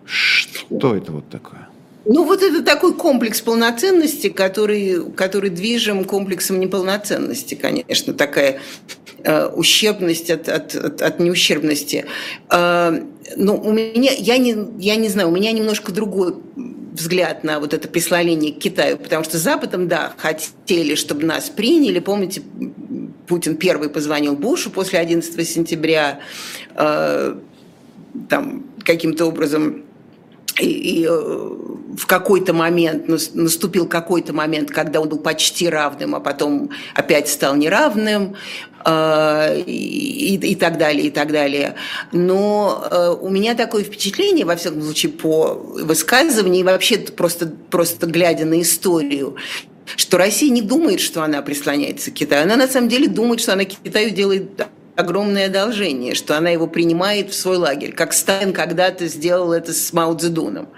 Что это вот такое? Ну, вот это такой комплекс полноценности, который, который движим комплексом неполноценности, конечно, такая э, ущербность от, от, от, от неущербности. Э, но у меня, я не, я не знаю, у меня немножко другой взгляд на вот это прислонение к Китаю, потому что Западом, да, хотели, чтобы нас приняли. Помните, Путин первый позвонил Бушу после 11 сентября, э, там каким-то образом и, и э, в какой-то момент, наступил какой-то момент, когда он был почти равным, а потом опять стал неравным, э, и, и так далее, и так далее. Но э, у меня такое впечатление, во всяком случае, по высказыванию, и вообще просто, просто глядя на историю, что Россия не думает, что она прислоняется к Китаю. Она на самом деле думает, что она Китаю делает огромное одолжение, что она его принимает в свой лагерь, как Сталин когда-то сделал это с Мао Цзэдуном.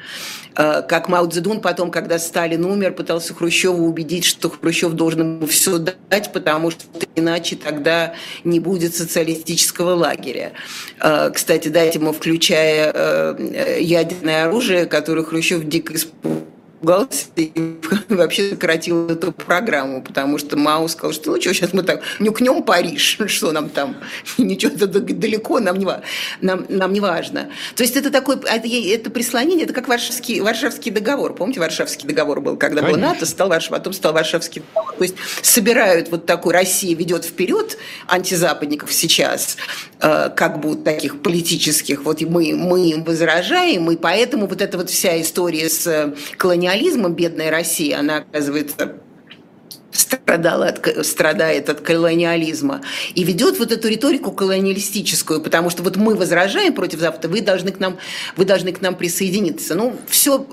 Э, как Мао Цзэдун потом, когда Сталин умер, пытался Хрущева убедить, что Хрущев должен ему все дать, потому что иначе тогда не будет социалистического лагеря. Э, кстати, дать ему, включая э, ядерное оружие, которое Хрущев дико испугался испугался и вообще сократил эту программу, потому что Мао сказал, что ну что, сейчас мы так нюкнем Париж, что нам там, ничего далеко, нам не, нам, нам не важно. То есть это такое, это, это прислонение, это как Варшавский, Варшавский договор. Помните, Варшавский договор был, когда Конечно. был НАТО, стал Варш, потом стал Варшавский договор. То есть собирают вот такую, Россия ведет вперед антизападников сейчас, э, как бы таких политических, вот мы, мы им возражаем, и поэтому вот эта вот вся история с колониальностью колониализма бедная Россия, она, оказывается, страдала от, страдает от колониализма и ведет вот эту риторику колониалистическую, потому что вот мы возражаем против Запада, вы должны к нам, вы должны к нам присоединиться. Ну, все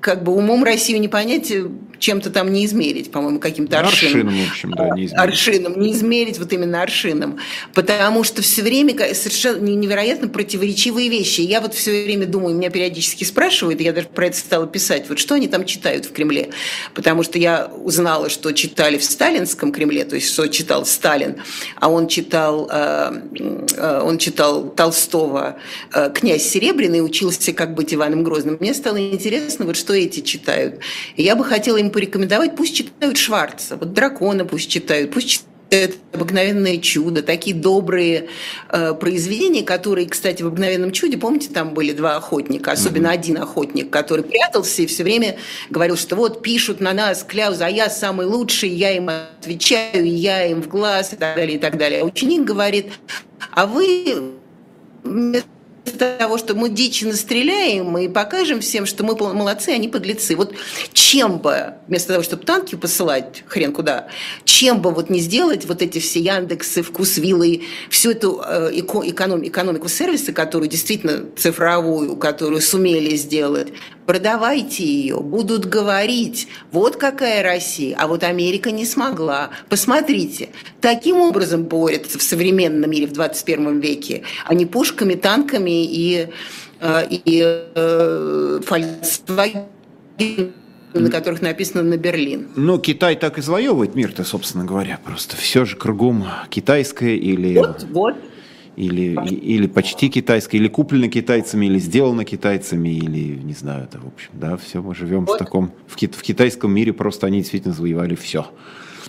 как бы умом Россию не понять, чем-то там не измерить, по-моему, каким-то аршином. Аршином, в общем, да, не измерить. Аршином, не измерить, вот именно аршином. Потому что все время совершенно невероятно противоречивые вещи. Я вот все время думаю, меня периодически спрашивают, я даже про это стала писать, вот что они там читают в Кремле. Потому что я узнала, что читали в сталинском Кремле, то есть что читал Сталин, а он читал, э, э, он читал Толстого э, «Князь Серебряный», учился как быть Иваном Грозным. Мне стало интересно, вот что эти читают. И я бы хотела им порекомендовать, пусть читают Шварца, вот «Дракона» пусть читают, пусть это обыкновенное чудо, такие добрые э, произведения, которые, кстати, в обыкновенном чуде, помните, там были два охотника, особенно mm-hmm. один охотник, который прятался и все время говорил, что вот пишут на нас кляузы, а я самый лучший, я им отвечаю, я им в глаз и так далее, и так далее. А ученик говорит, а вы того, что мы дичь настреляем и покажем всем, что мы молодцы, они подлецы. Вот чем бы, вместо того, чтобы танки посылать хрен куда, чем бы вот не сделать вот эти все Яндексы, Вкусвиллы, всю эту э, эконом, экономику сервиса, которую действительно цифровую, которую сумели сделать, продавайте ее, будут говорить, вот какая Россия, а вот Америка не смогла. Посмотрите, таким образом борются в современном мире в 21 веке, а не пушками, танками и, э, и э, Volkswagen на которых написано на Берлин. Ну, Китай так и завоевывает мир-то, собственно говоря, просто все же кругом китайское или... Вот, вот, или, или почти китайское, или куплено китайцами, или сделано китайцами, или не знаю, это в общем, да, все мы живем вот. в таком, в, ки, в китайском мире просто они действительно завоевали все.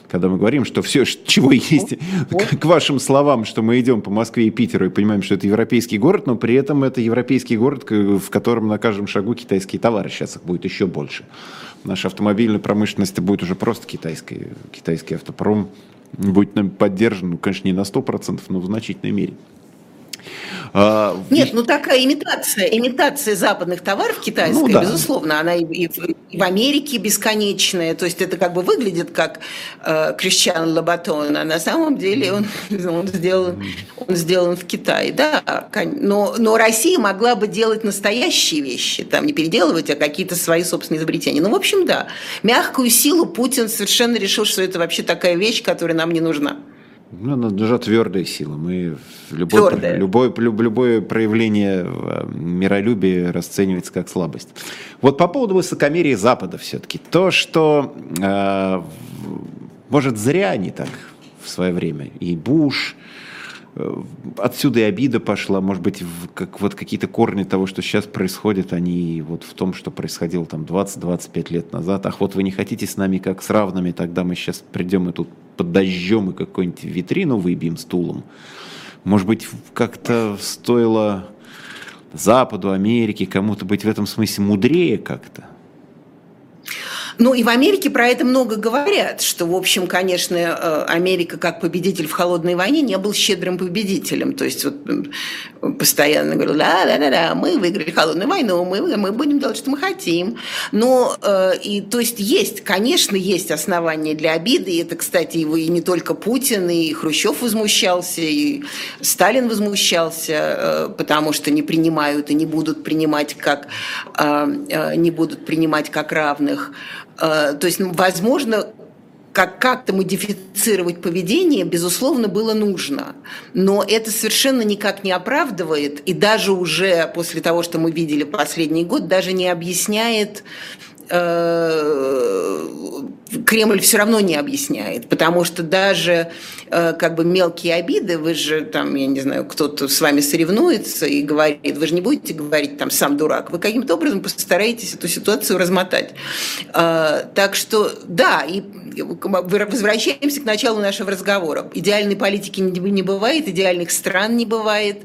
Когда мы говорим, что все, чего есть, вот. к вашим словам, что мы идем по Москве и Питеру и понимаем, что это европейский город, но при этом это европейский город, в котором на каждом шагу китайские товары, сейчас их будет еще больше. Наша автомобильная промышленность будет уже просто китайской, китайский автопром будет поддержан, ну, конечно, не на 100%, но в значительной мере. А, Нет, ну такая имитация, имитация западных товаров китайская, ну, да. безусловно, она и, и, и в Америке бесконечная, то есть это как бы выглядит как э, Кристиан Лабатон, а на самом деле он, он, сделан, он сделан в Китае, да, но, но Россия могла бы делать настоящие вещи, там не переделывать, а какие-то свои собственные изобретения. Ну, в общем, да, мягкую силу Путин совершенно решил, что это вообще такая вещь, которая нам не нужна. Ну, нужна твердая сила. Мы любое, любое, любое проявление э, миролюбия расценивается как слабость. Вот по поводу высокомерия Запада все-таки. То, что, э, может, зря они так в свое время. И Буш, э, отсюда и обида пошла, может быть, как вот какие-то корни того, что сейчас происходит, они вот в том, что происходило там 20-25 лет назад. Ах, вот вы не хотите с нами как с равными, тогда мы сейчас придем и тут под дождем и какую-нибудь витрину выбьем стулом. Может быть, как-то стоило Западу, Америке, кому-то быть в этом смысле мудрее как-то? Ну и в Америке про это много говорят, что, в общем, конечно, э, Америка как победитель в холодной войне не был щедрым победителем. То есть вот постоянно говорил, да, да, да, да, мы выиграли холодную войну, мы, мы будем делать, что мы хотим. Но, э, и, то есть есть, конечно, есть основания для обиды, и это, кстати, его и не только Путин, и Хрущев возмущался, и Сталин возмущался, э, потому что не принимают и не будут принимать как, не будут принимать как равных. Э, то есть, ну, возможно, как как-то модифицировать поведение, безусловно, было нужно. Но это совершенно никак не оправдывает, и даже уже после того, что мы видели последний год, даже не объясняет Э, Кремль все равно не объясняет, потому что даже э, как бы мелкие обиды, вы же там, я не знаю, кто-то с вами соревнуется и говорит, вы же не будете говорить там сам дурак, вы каким-то образом постараетесь эту ситуацию размотать. Э, так что да, и возвращаемся к началу нашего разговора. Идеальной политики не бывает, идеальных стран не бывает,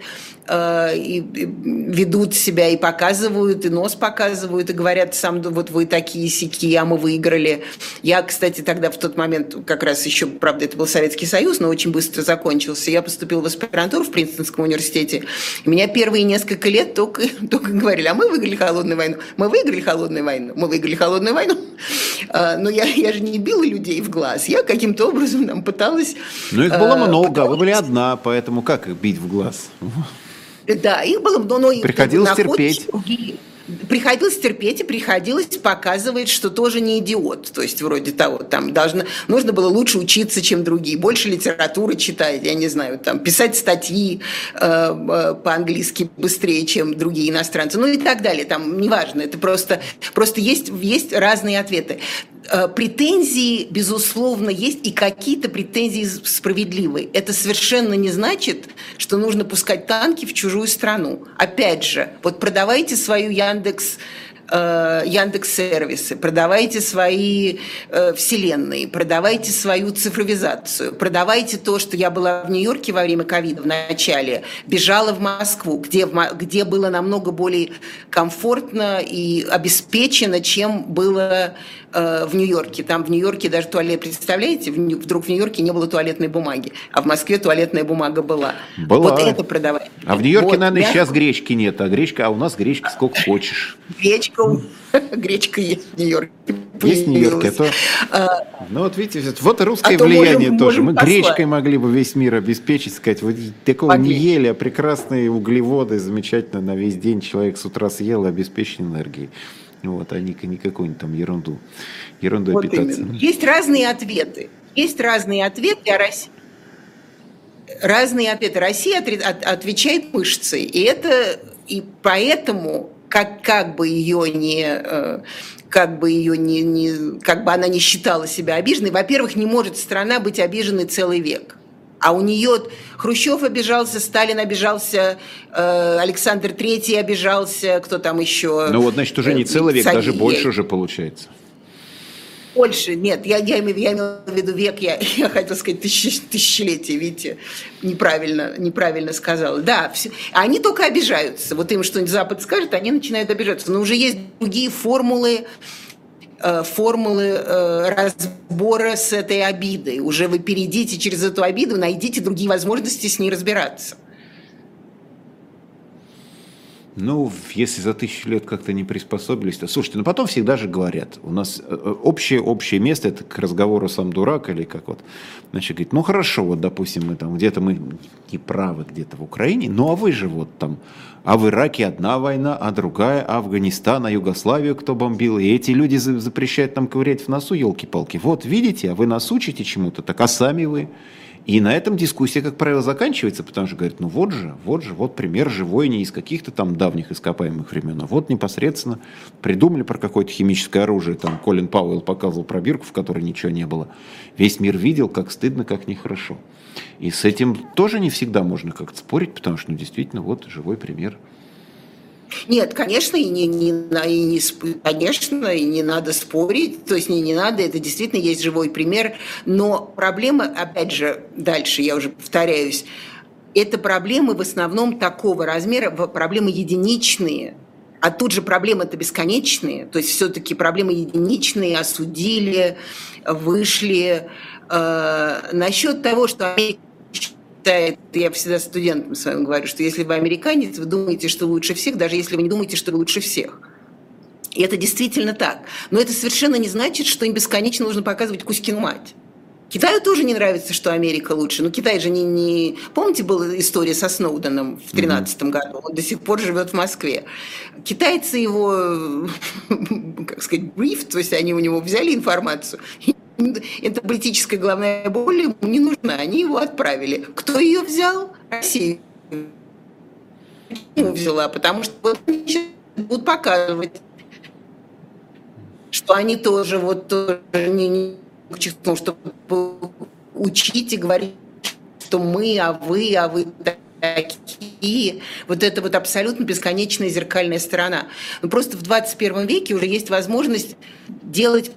Э, и ведут себя и показывают, и нос показывают, и говорят, сам вот вы такие сики, а мы выиграли. Я, кстати, тогда в тот момент, как раз еще, правда, это был Советский Союз, но очень быстро закончился. Я поступила в аспирантуру в Принстонском университете. И меня первые несколько лет только, только говорили, а мы выиграли холодную войну. Мы выиграли холодную войну. Мы выиграли холодную войну. А, но я, я же не била людей в глаз. Я каким-то образом нам пыталась... Ну, их было а, много, а вы были одна, поэтому как их бить в глаз? Да, их было много. Приходилось терпеть. Другие. Приходилось терпеть и приходилось показывать, что тоже не идиот. То есть вроде того, там должно, нужно было лучше учиться, чем другие, больше литературы читать, я не знаю, там писать статьи э, э, по-английски быстрее, чем другие иностранцы, ну и так далее. Там неважно, это просто, просто есть, есть разные ответы. Э, претензии, безусловно, есть, и какие-то претензии справедливые. Это совершенно не значит, что нужно пускать танки в чужую страну. Опять же, вот продавайте свою Яндекс э, Яндекс-сервисы, продавайте свои э, вселенные, продавайте свою цифровизацию, продавайте то, что я была в Нью-Йорке во время ковида в начале, бежала в Москву, где, где было намного более комфортно и обеспечено, чем было Э, в Нью-Йорке. Там в Нью-Йорке даже туалет, представляете, вдруг в Нью-Йорке не было туалетной бумаги, а в Москве туалетная бумага была. Была. Вот это продавать. А в Нью-Йорке, вот, наверное, мягко... сейчас гречки нет, а гречка, а у нас гречка сколько хочешь. Гречка, гречка есть в Нью-Йорке. Есть в Нью-Йорке, а то... А, ну вот видите, вот русское а влияние можем, тоже. Можем Мы послать. гречкой могли бы весь мир обеспечить, сказать, вот такого могли. не ели, а прекрасные углеводы, замечательно на весь день человек с утра съел обеспечен энергией. Вот, а не, не какую-нибудь там ерунду, ерунду вот питаться. Именно. Есть разные ответы. Есть разные ответы о России. Разные ответы. Россия отвечает мышцей. И это и поэтому, как, как бы ее не э, как бы ее не, не, как бы она не считала себя обиженной, во-первых, не может страна быть обиженной целый век. А у нее Хрущев обижался, Сталин обижался, э, Александр Третий обижался, кто там еще? Ну вот, значит, уже не э, целый век, Царь... даже больше уже получается. Больше, нет, я, я, я имела в виду век, я, я хотела сказать тысяч, тысячелетие, видите, неправильно, неправильно сказала. Да, все, они только обижаются, вот им что-нибудь Запад скажет, они начинают обижаться, но уже есть другие формулы, Э, формулы э, разбора с этой обидой. Уже вы перейдите через эту обиду, найдите другие возможности с ней разбираться. Ну, если за тысячу лет как-то не приспособились, то слушайте, ну потом всегда же говорят, у нас э, общее, общее место, это к разговору сам дурак, или как вот, значит, говорит, ну хорошо, вот, допустим, мы там где-то мы не правы где-то в Украине, ну а вы же вот там, а в Ираке одна война, а другая, а Афганистан, а Югославию кто бомбил, и эти люди запрещают нам ковырять в носу, елки-палки. Вот, видите, а вы нас учите чему-то, так а сами вы... И на этом дискуссия, как правило, заканчивается, потому что говорят, ну вот же, вот же, вот пример живой не из каких-то там давних ископаемых времен, а вот непосредственно придумали про какое-то химическое оружие, там Колин Пауэлл показывал пробирку, в которой ничего не было. Весь мир видел, как стыдно, как нехорошо. И с этим тоже не всегда можно как-то спорить, потому что, ну, действительно, вот живой пример – нет, конечно, и не, не, и не, конечно, и не надо спорить, то есть не, не надо, это действительно есть живой пример, но проблема, опять же, дальше я уже повторяюсь, это проблемы в основном такого размера, проблемы единичные, а тут же проблемы-то бесконечные, то есть все-таки проблемы единичные, осудили, вышли. Э, насчет того, что Америка считает, я всегда студентам своим говорю, что если вы американец, вы думаете, что лучше всех, даже если вы не думаете, что лучше всех. И это действительно так. Но это совершенно не значит, что им бесконечно нужно показывать Кузькину мать. Китаю тоже не нравится, что Америка лучше. Но Китай же не... не... Помните, была история со Сноуденом в 2013 mm-hmm. году? Он до сих пор живет в Москве. Китайцы его, как сказать, бриф, то есть они у него взяли информацию эта политическая главная боль ему не нужна. Они его отправили. Кто ее взял? Россия ему взяла, потому что вот они будут показывать, что они тоже вот тоже не, не чтобы учить и говорить, что мы, а вы, а вы такие. Вот это вот абсолютно бесконечная зеркальная сторона. Но просто в 21 веке уже есть возможность делать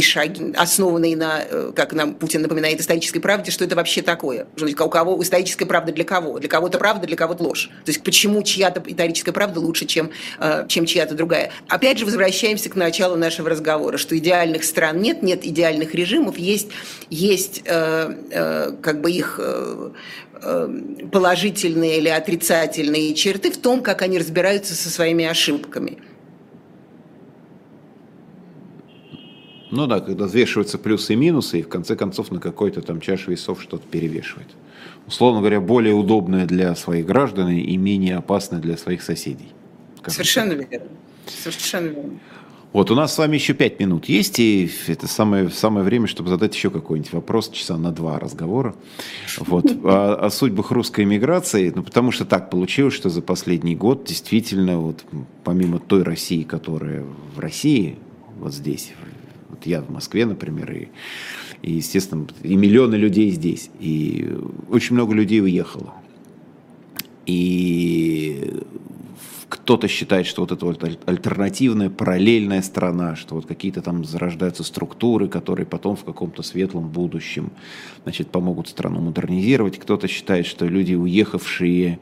шаги, основанные на, э, как нам Путин напоминает, исторической правде, что это вообще такое. У кого историческая правда для кого? Для кого-то правда, для кого-то ложь. То есть почему чья-то историческая правда лучше, чем, э, чем чья-то другая. Опять же, возвращаемся к началу нашего разговора, что идеальных стран нет, нет идеальных режимов, есть, есть э, э, как бы их э, положительные или отрицательные черты в том, как они разбираются со своими ошибками. Ну да, когда взвешиваются плюсы и минусы, и в конце концов на какой-то там чаше весов что-то перевешивает. Условно говоря, более удобное для своих граждан и менее опасное для своих соседей. Совершенно так. верно. Совершенно верно. Вот, у нас с вами еще пять минут есть, и это самое, самое время, чтобы задать еще какой-нибудь вопрос, часа на два разговора. Вот, о, о судьбах русской миграции, ну, потому что так получилось, что за последний год действительно, вот, помимо той России, которая в России, вот здесь, вот я в Москве, например, и, и, естественно, и миллионы людей здесь, и очень много людей уехало. И кто-то считает, что вот это вот альтернативная, параллельная страна, что вот какие-то там зарождаются структуры, которые потом в каком-то светлом будущем значит, помогут страну модернизировать. Кто-то считает, что люди, уехавшие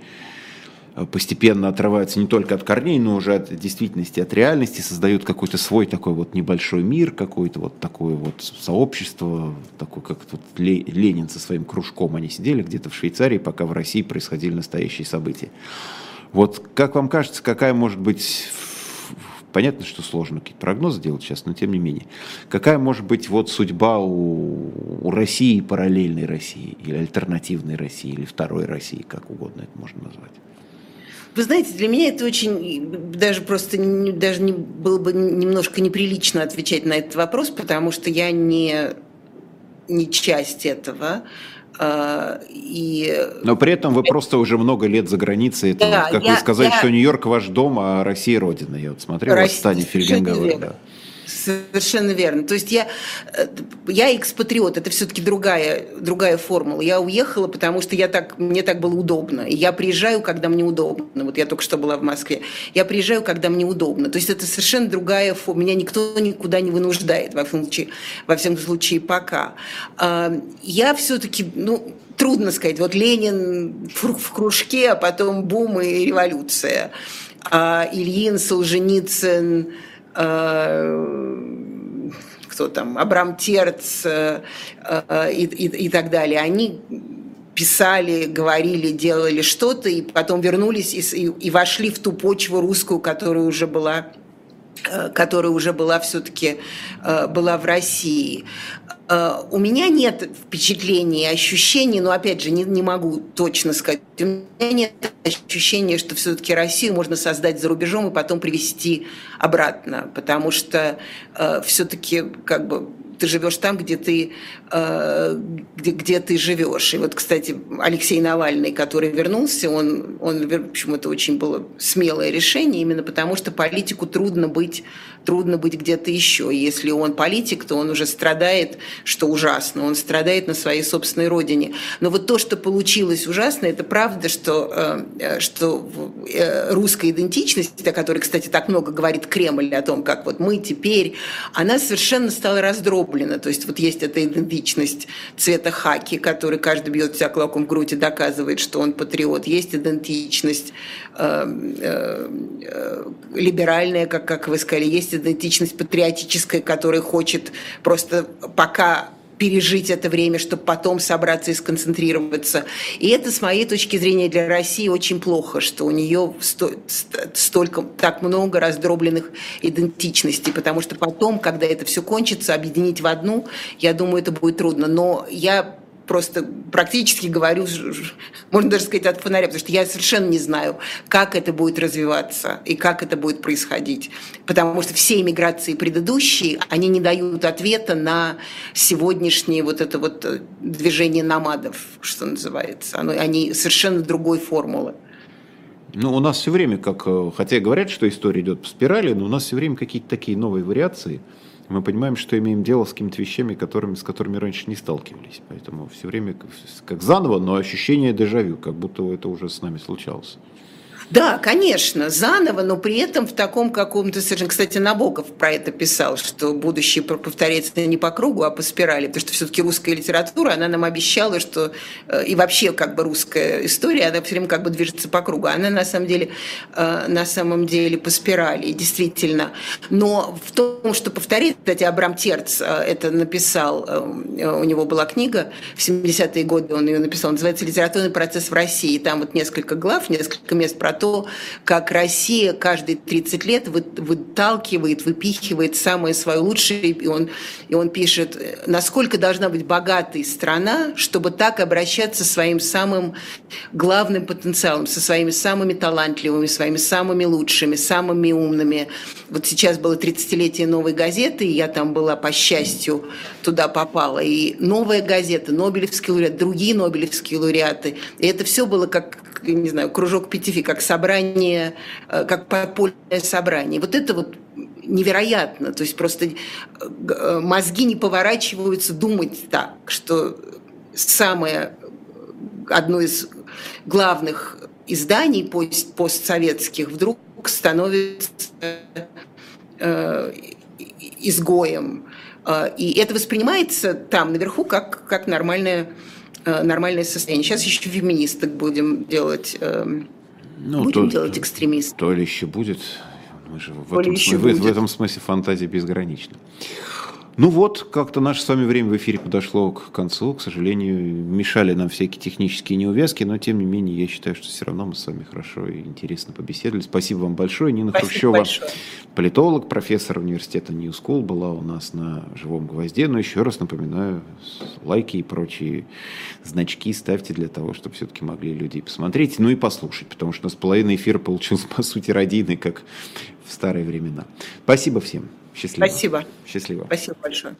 Э, постепенно отрываются не только от корней, но уже от действительности, от реальности, создают какой-то свой такой вот небольшой мир, какое-то вот такое вот сообщество, такое как вот Ленин со своим кружком, они сидели где-то в Швейцарии, пока в России происходили настоящие события. Вот как вам кажется, какая может быть Понятно, что сложно какие-то прогнозы делать сейчас, но тем не менее. Какая может быть вот судьба у, у России, параллельной России, или альтернативной России, или второй России, как угодно это можно назвать? Вы знаете, для меня это очень, даже просто, даже не, было бы немножко неприлично отвечать на этот вопрос, потому что я не, не часть этого. А, и... Но при этом вы просто уже много лет за границей. Это, да, как я, вы сказали, я... что Нью-Йорк ваш дом, а Россия родина. Я вот смотрел Россия, «Восстание Фельгенгауэра». Да. Совершенно верно. То есть я, э, я экспатриот, это все-таки другая, другая формула. Я уехала, потому что я так, мне так было удобно. Я приезжаю, когда мне удобно. Вот я только что была в Москве. Я приезжаю, когда мне удобно. То есть это совершенно другая форма. Меня никто никуда не вынуждает, во всем случае, во всем случае пока. А, я все-таки, ну, трудно сказать, вот Ленин в кружке, а потом бум и революция. А Ильин, Солженицын, кто там, Абрам Терц э, э, и, и, и так далее, они писали, говорили, делали что-то, и потом вернулись и, и, и вошли в ту почву русскую, которая уже была которая уже была все-таки была в России. Э, у меня нет впечатлений, ощущений, но опять же не, не могу точно сказать. У меня нет ощущения, что все-таки Россию можно создать за рубежом и потом привести обратно, потому что э, все-таки как бы ты живешь там, где ты, э, где, где ты живешь. И вот, кстати, Алексей Навальный, который вернулся, он, он, общем, это очень было смелое решение, именно потому что политику трудно быть, трудно быть где-то еще. Если он политик, то он уже страдает, что ужасно, он страдает на своей собственной родине. Но вот то, что получилось ужасно, это правда, что, э, что э, русская идентичность, о которой, кстати, так много говорит Кремль, о том, как вот мы теперь, она совершенно стала раздроблена. То есть вот есть эта идентичность цвета хаки, который каждый бьет себя кулаком в грудь и доказывает, что он патриот. Есть идентичность э, э, э, либеральная, как, как вы сказали. Есть идентичность патриотическая, которая хочет просто пока пережить это время, чтобы потом собраться и сконцентрироваться. И это, с моей точки зрения, для России очень плохо, что у нее столько, так много раздробленных идентичностей, потому что потом, когда это все кончится, объединить в одну, я думаю, это будет трудно. Но я просто практически говорю, можно даже сказать, от фонаря, потому что я совершенно не знаю, как это будет развиваться и как это будет происходить. Потому что все иммиграции предыдущие, они не дают ответа на сегодняшнее вот это вот э, движение намадов, что называется. Они совершенно другой формулы. Ну, у нас все время, как, э, хотя говорят, что история идет по спирали, но у нас все время какие-то такие новые вариации – мы понимаем, что имеем дело с какими-то вещами, которыми, с которыми раньше не сталкивались. Поэтому все время как заново, но ощущение дежавю, как будто это уже с нами случалось. Да, конечно, заново, но при этом в таком каком-то совершенно... Кстати, Набоков про это писал, что будущее повторяется не по кругу, а по спирали, потому что все-таки русская литература, она нам обещала, что... Э, и вообще как бы русская история, она все время как бы движется по кругу. Она на самом деле, э, на самом деле по спирали, действительно. Но в том, что повторит, кстати, Абрам Терц э, это написал, у него была книга в 70-е годы, он ее написал, называется «Литературный процесс в России». Там вот несколько глав, несколько мест про то, как Россия каждые 30 лет выталкивает, выпихивает самое свое лучшее. И он, и он пишет, насколько должна быть богатой страна, чтобы так обращаться со своим самым главным потенциалом, со своими самыми талантливыми, своими самыми лучшими, самыми умными. Вот сейчас было 30-летие новой газеты, и я там была, по счастью, туда попала. И новая газета, Нобелевский лауреат, другие Нобелевские лауреаты. И это все было как, не знаю, кружок пятифи, как собрание, э, как подпольное собрание. Вот это вот невероятно. То есть просто э, мозги не поворачиваются думать так, что самое одно из главных изданий пост постсоветских вдруг становится э, изгоем. Э, и это воспринимается там наверху как, как нормальное, э, нормальное состояние. Сейчас еще феминисток будем делать, э, ну, будем то, делать экстремистов. То ли еще будет. Мы же в, этом, смысле, в, в этом смысле фантазия безгранична. Ну вот, как-то наше с вами время в эфире подошло к концу. К сожалению, мешали нам всякие технические неувязки, но тем не менее, я считаю, что все равно мы с вами хорошо и интересно побеседовали. Спасибо вам большое. Нина Спасибо Хрущева, большое. политолог, профессор университета New School, была у нас на живом гвозде. Но еще раз напоминаю, лайки и прочие значки ставьте для того, чтобы все-таки могли люди посмотреть, ну и послушать, потому что у нас половина эфира получилась, по сути, родийной, как в старые времена. Спасибо всем. Счастливо. Спасибо. Счастливо. Спасибо большое.